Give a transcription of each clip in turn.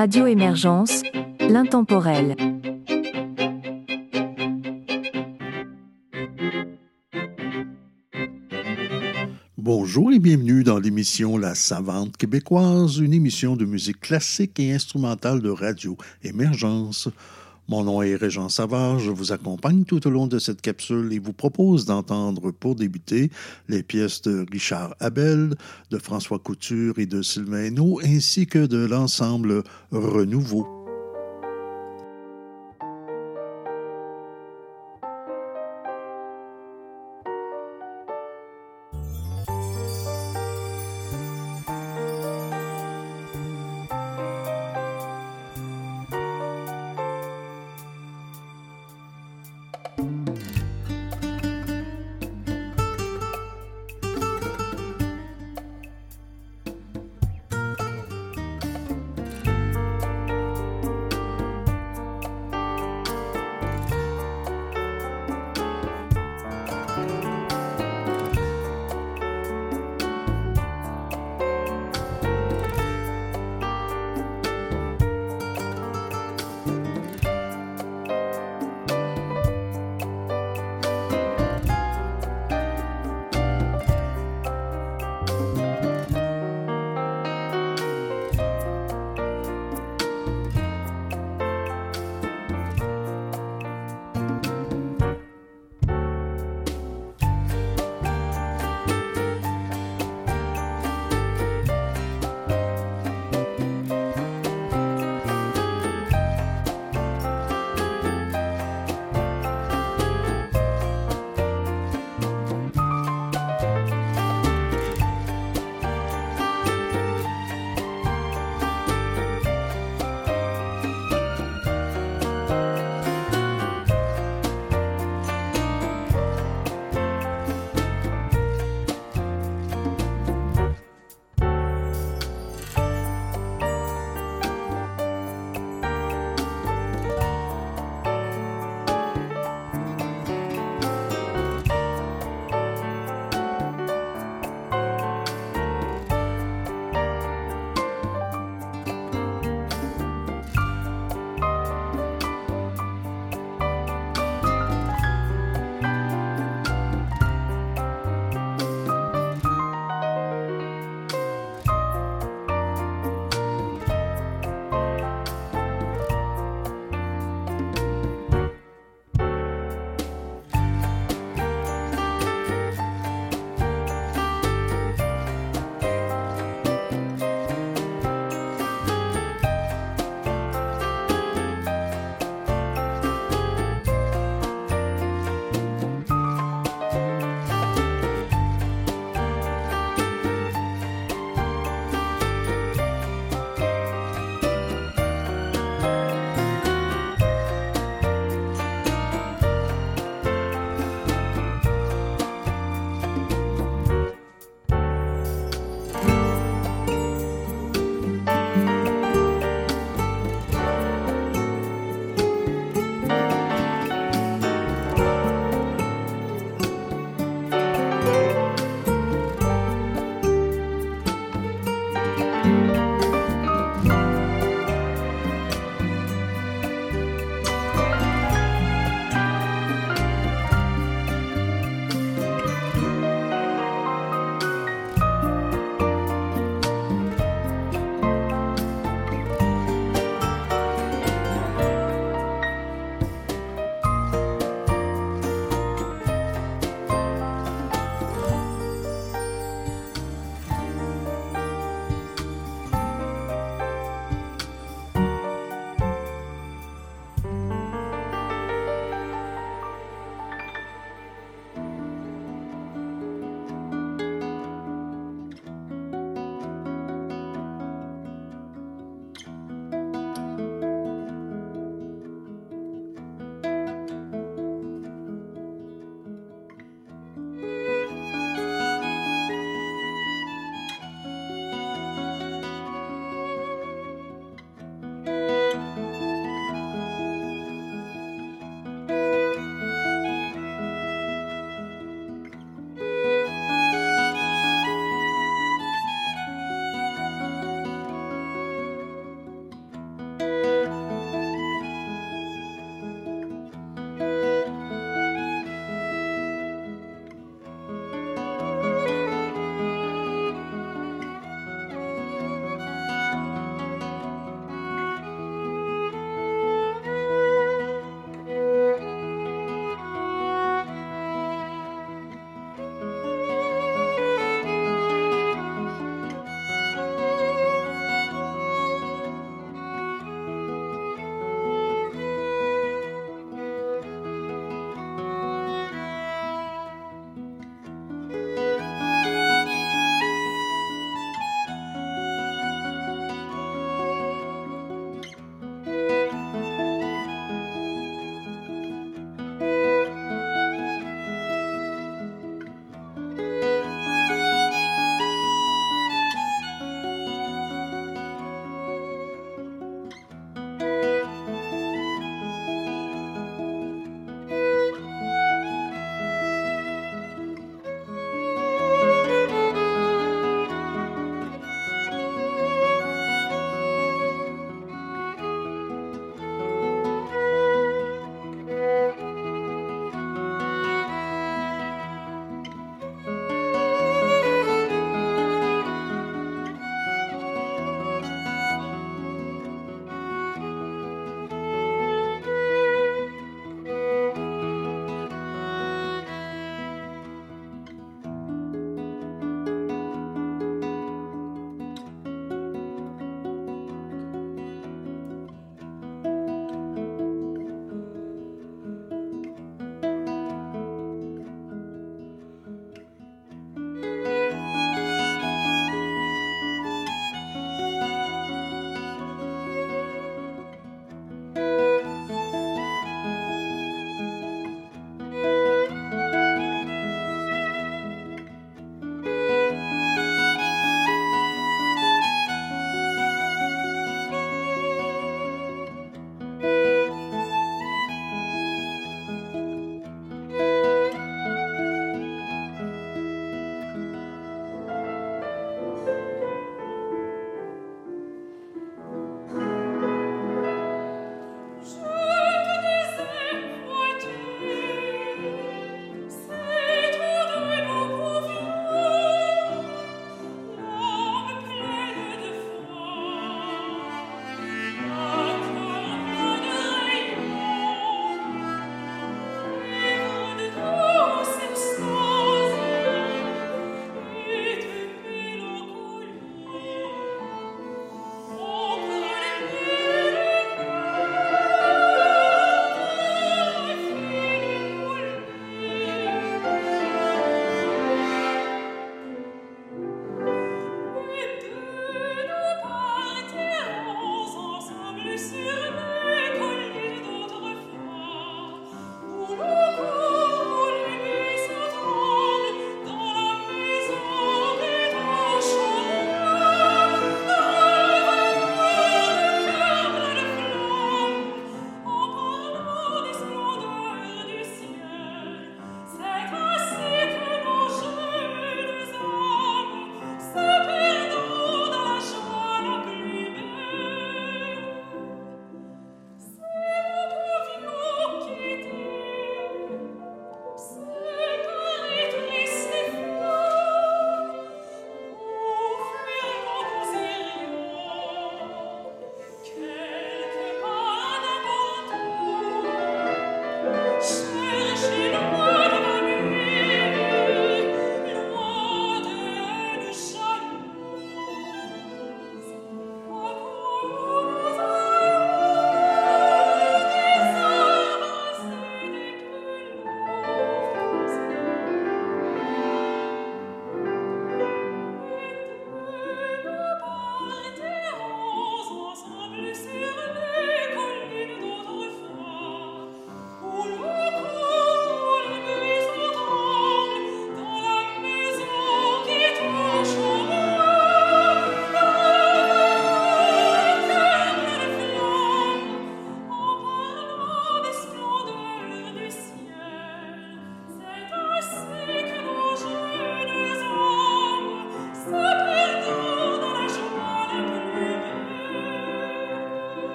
Radio Émergence, l'intemporel. Bonjour et bienvenue dans l'émission La Savante québécoise, une émission de musique classique et instrumentale de radio Émergence. Mon nom est Régent Savard, je vous accompagne tout au long de cette capsule et vous propose d'entendre pour débuter les pièces de Richard Abel, de François Couture et de Sylvain Hainaut, ainsi que de l'ensemble Renouveau.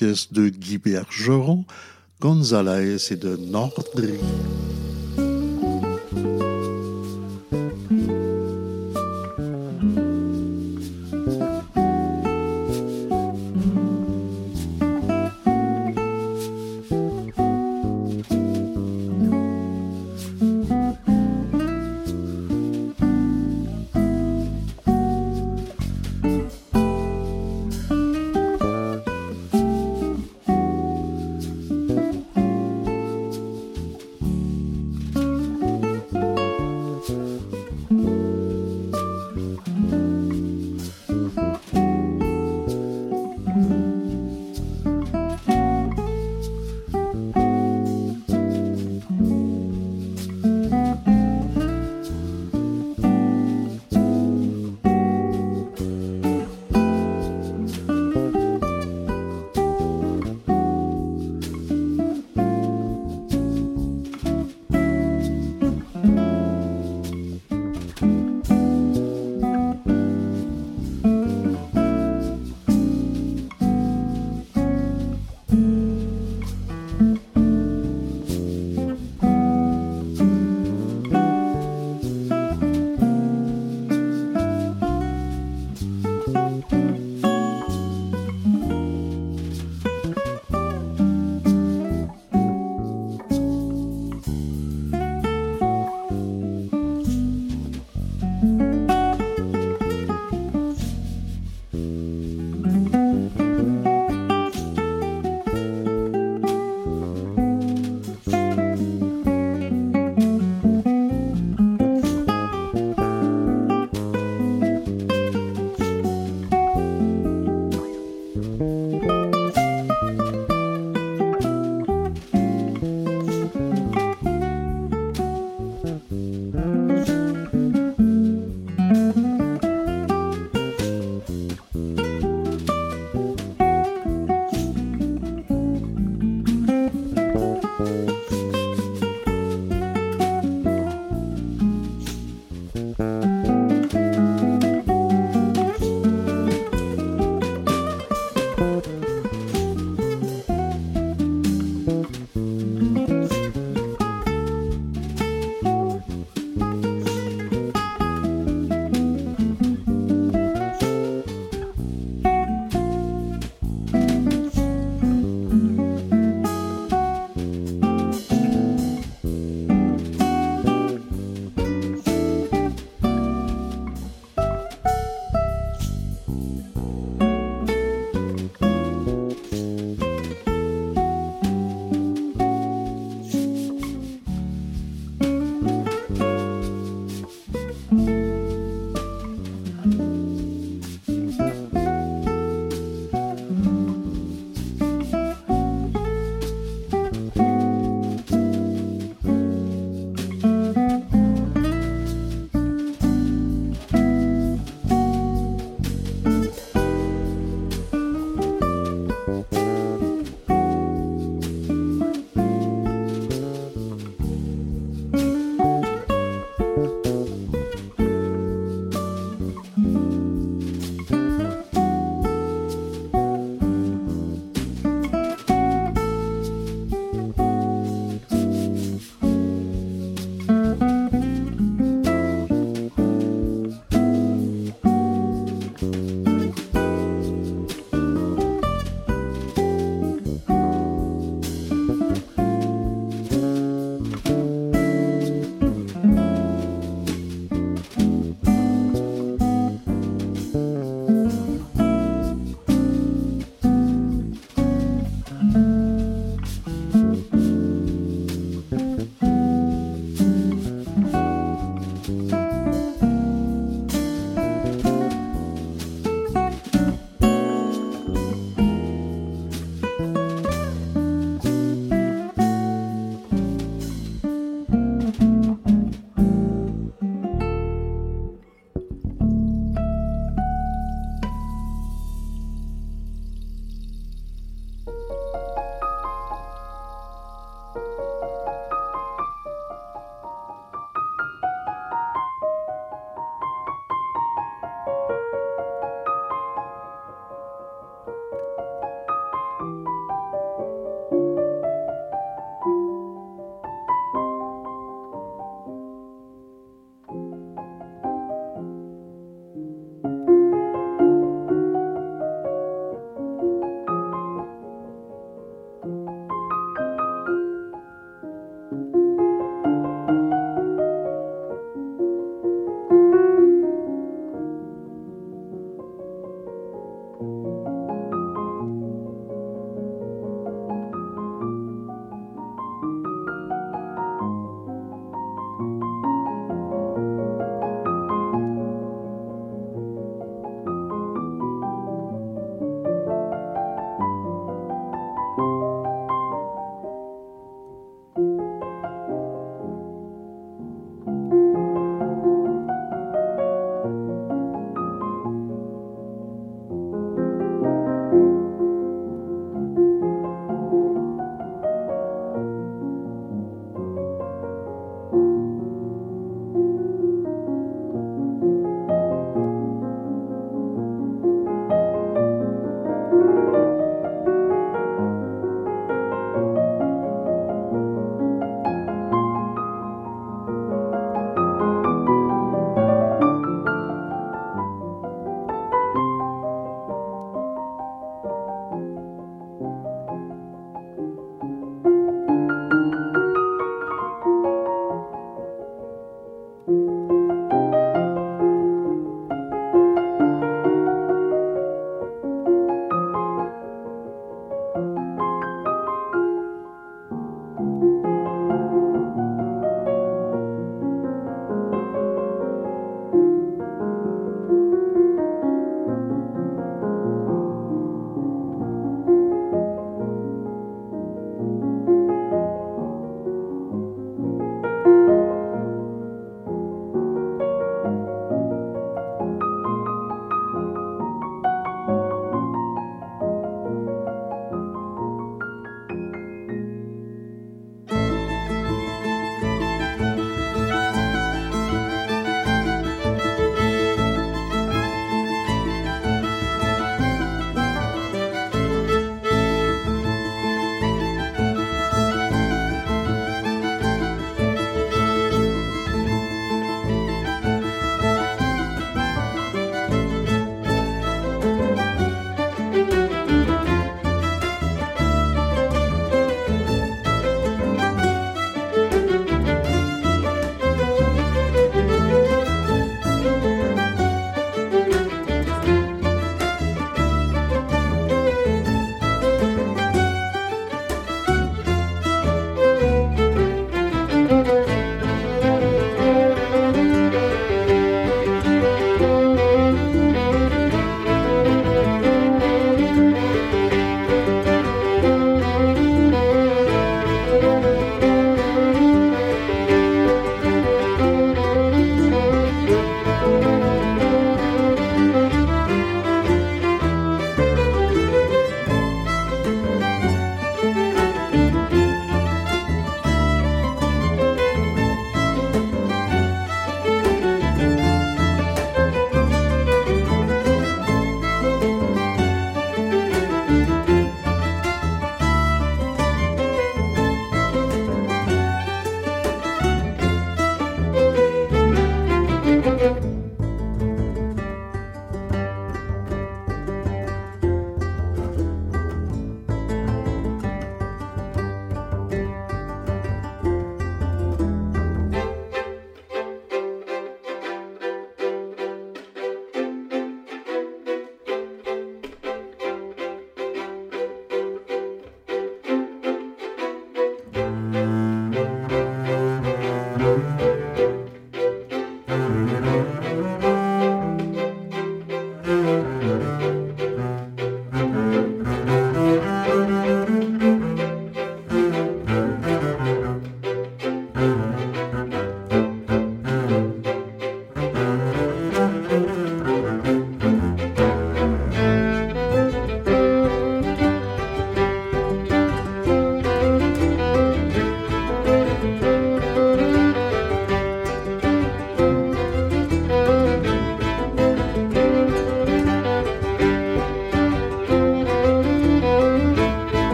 De Guy Bergeron, Gonzalez et de Nordry.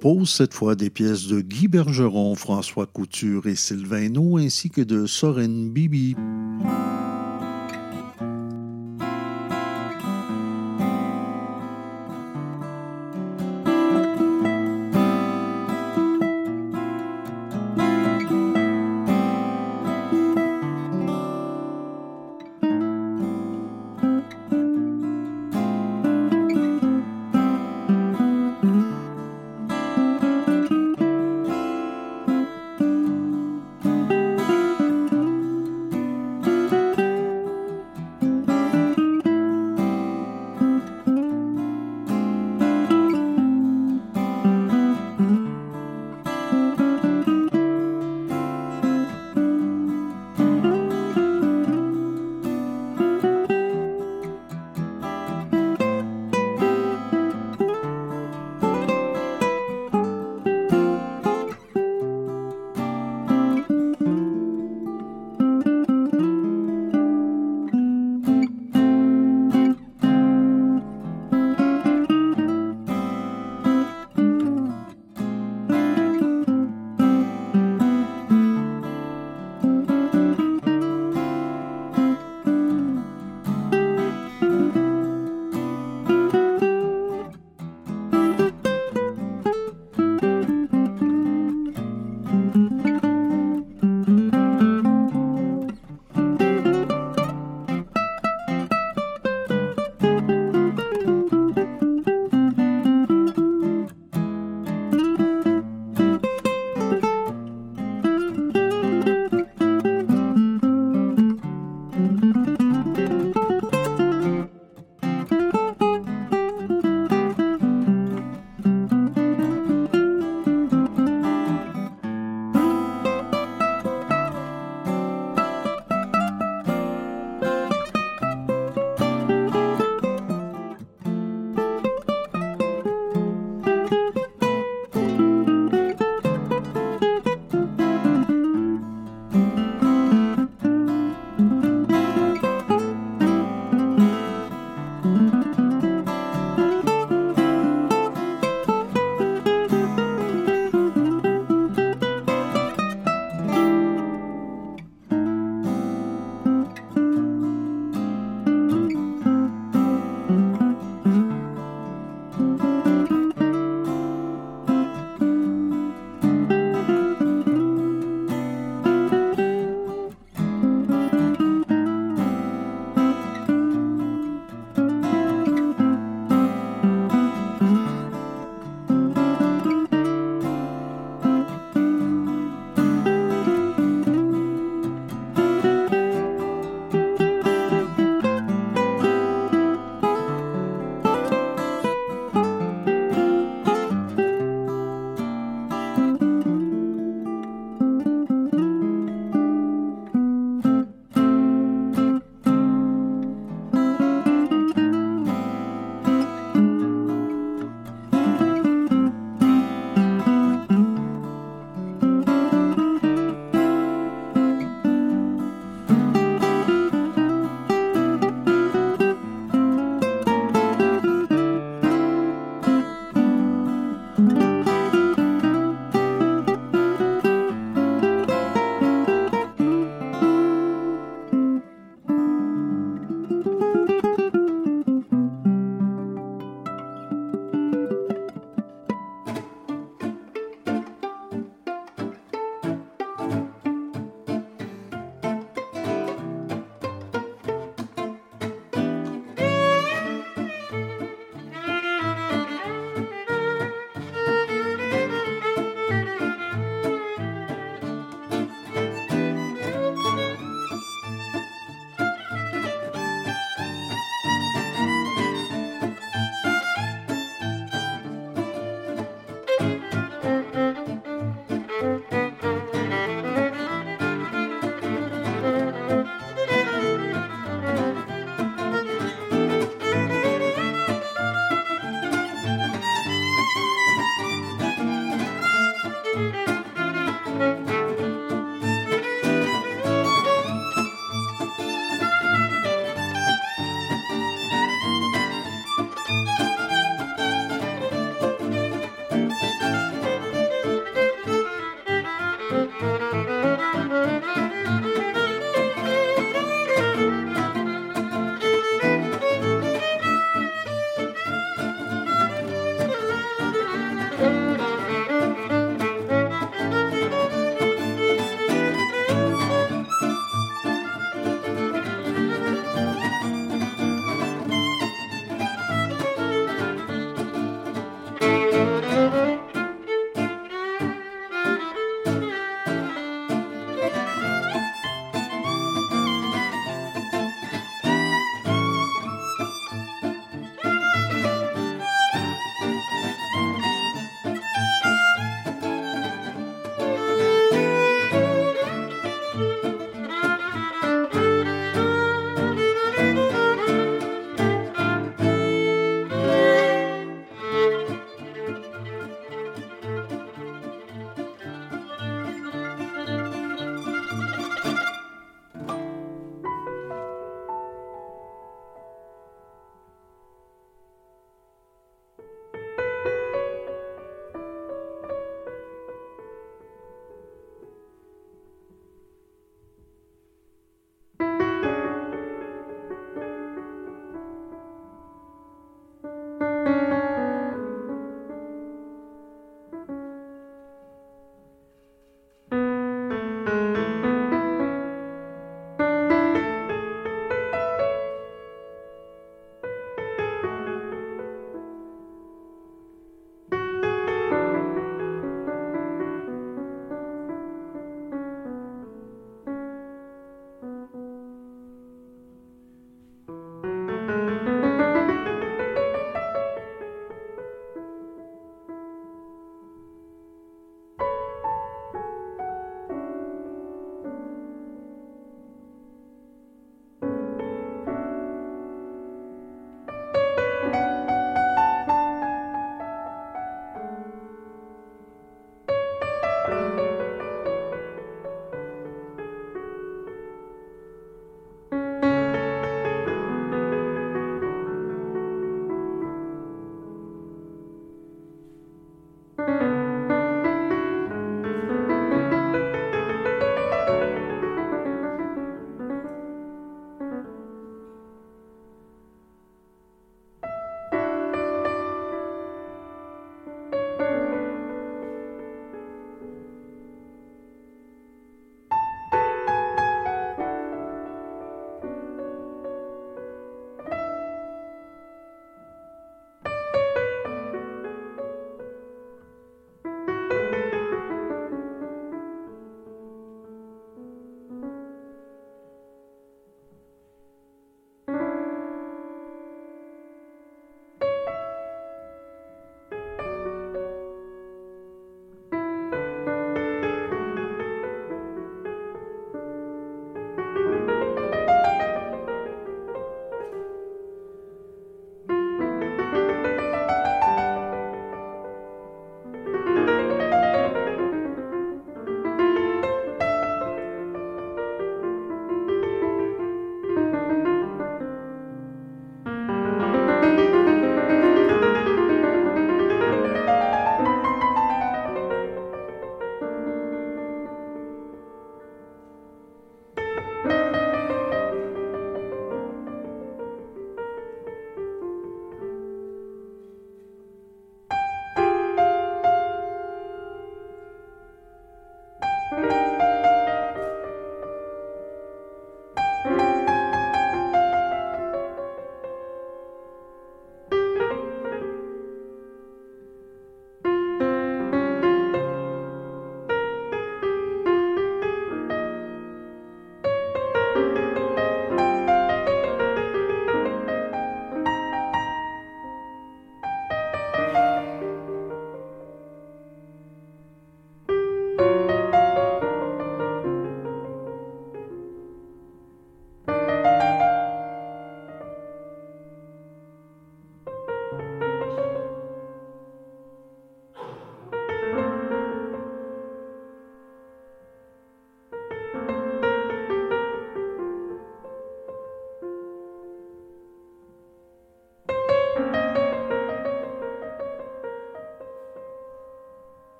Propose cette fois des pièces de Guy Bergeron, François Couture et Sylvain ainsi que de Soren Bibi.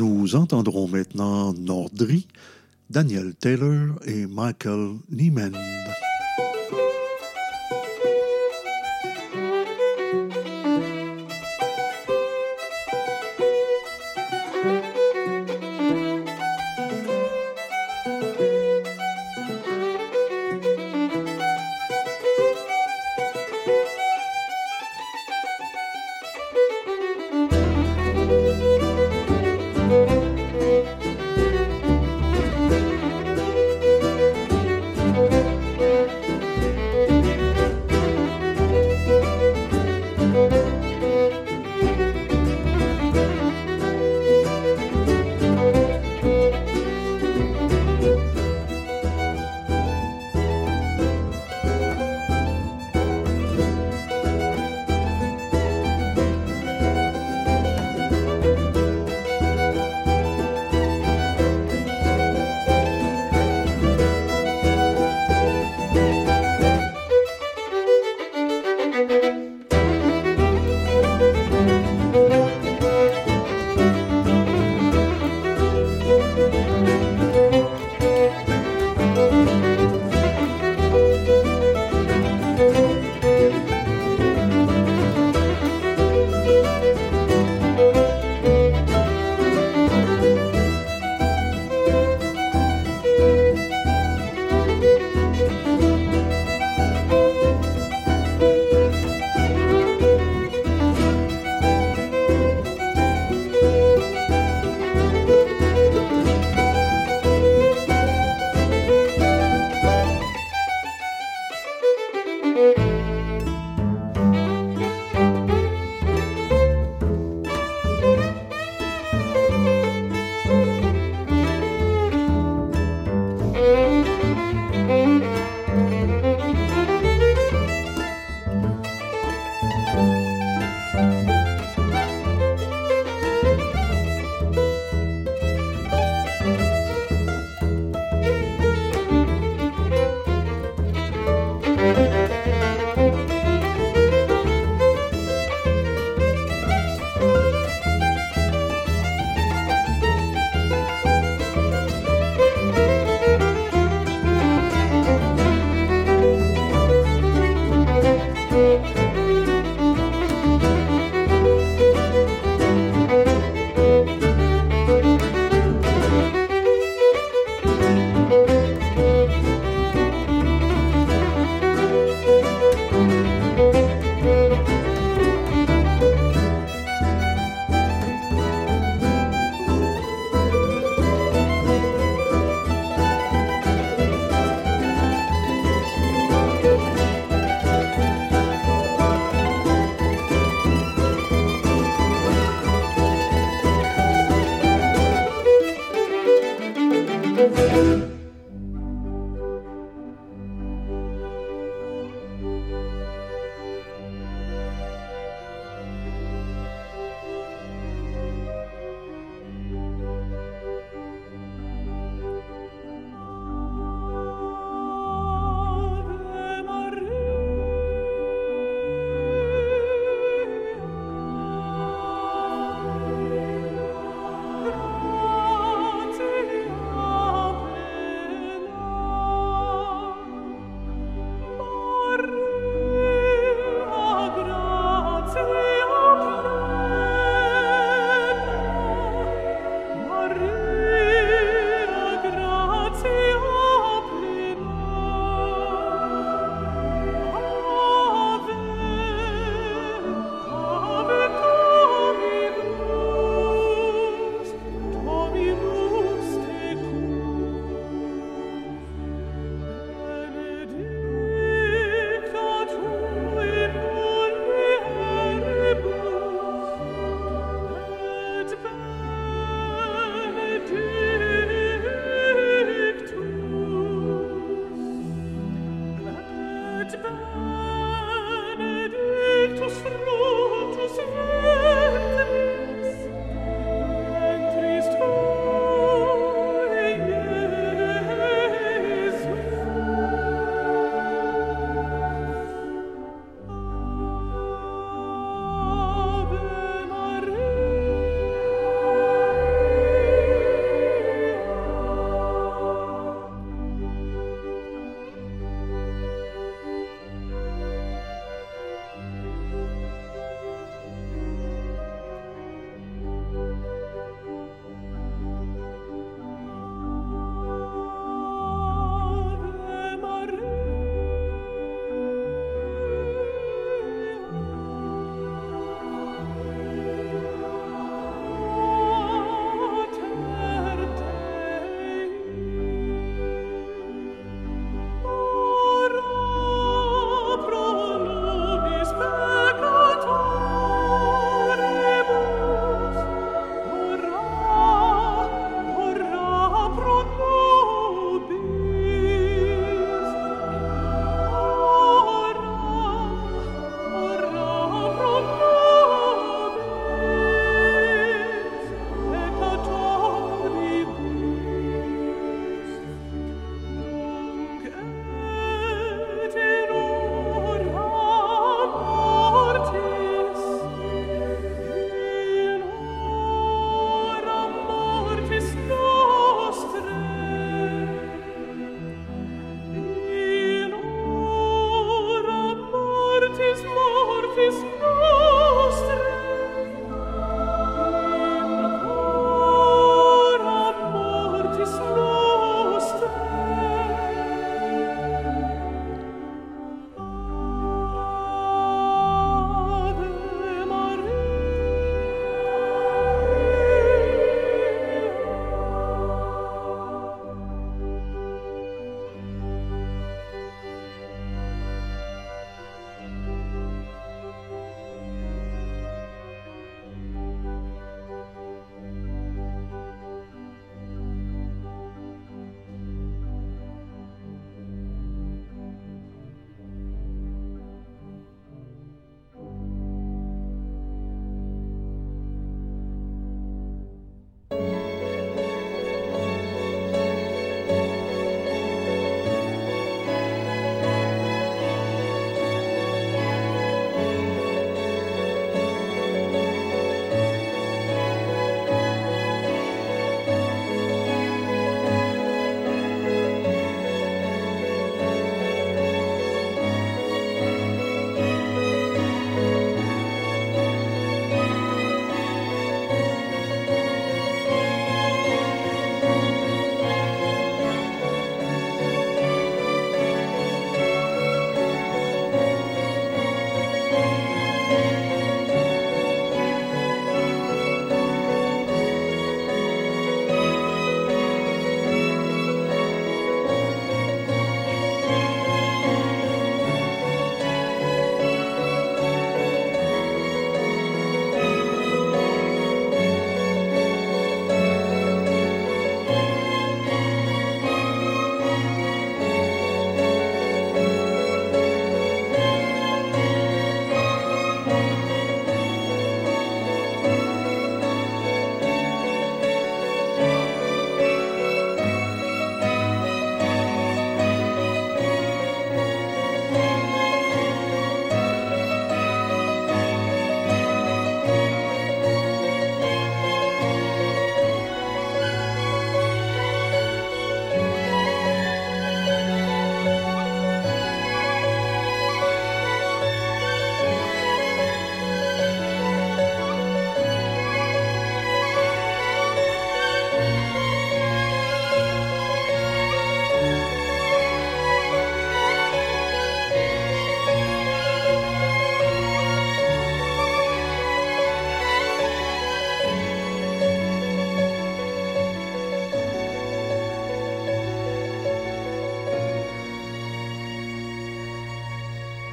Nous entendrons maintenant Nordry, Daniel Taylor et Michael Niemann.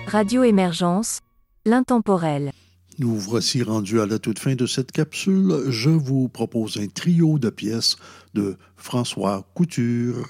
Radio Émergence, l'intemporel. Nous voici rendus à la toute fin de cette capsule. Je vous propose un trio de pièces de François Couture.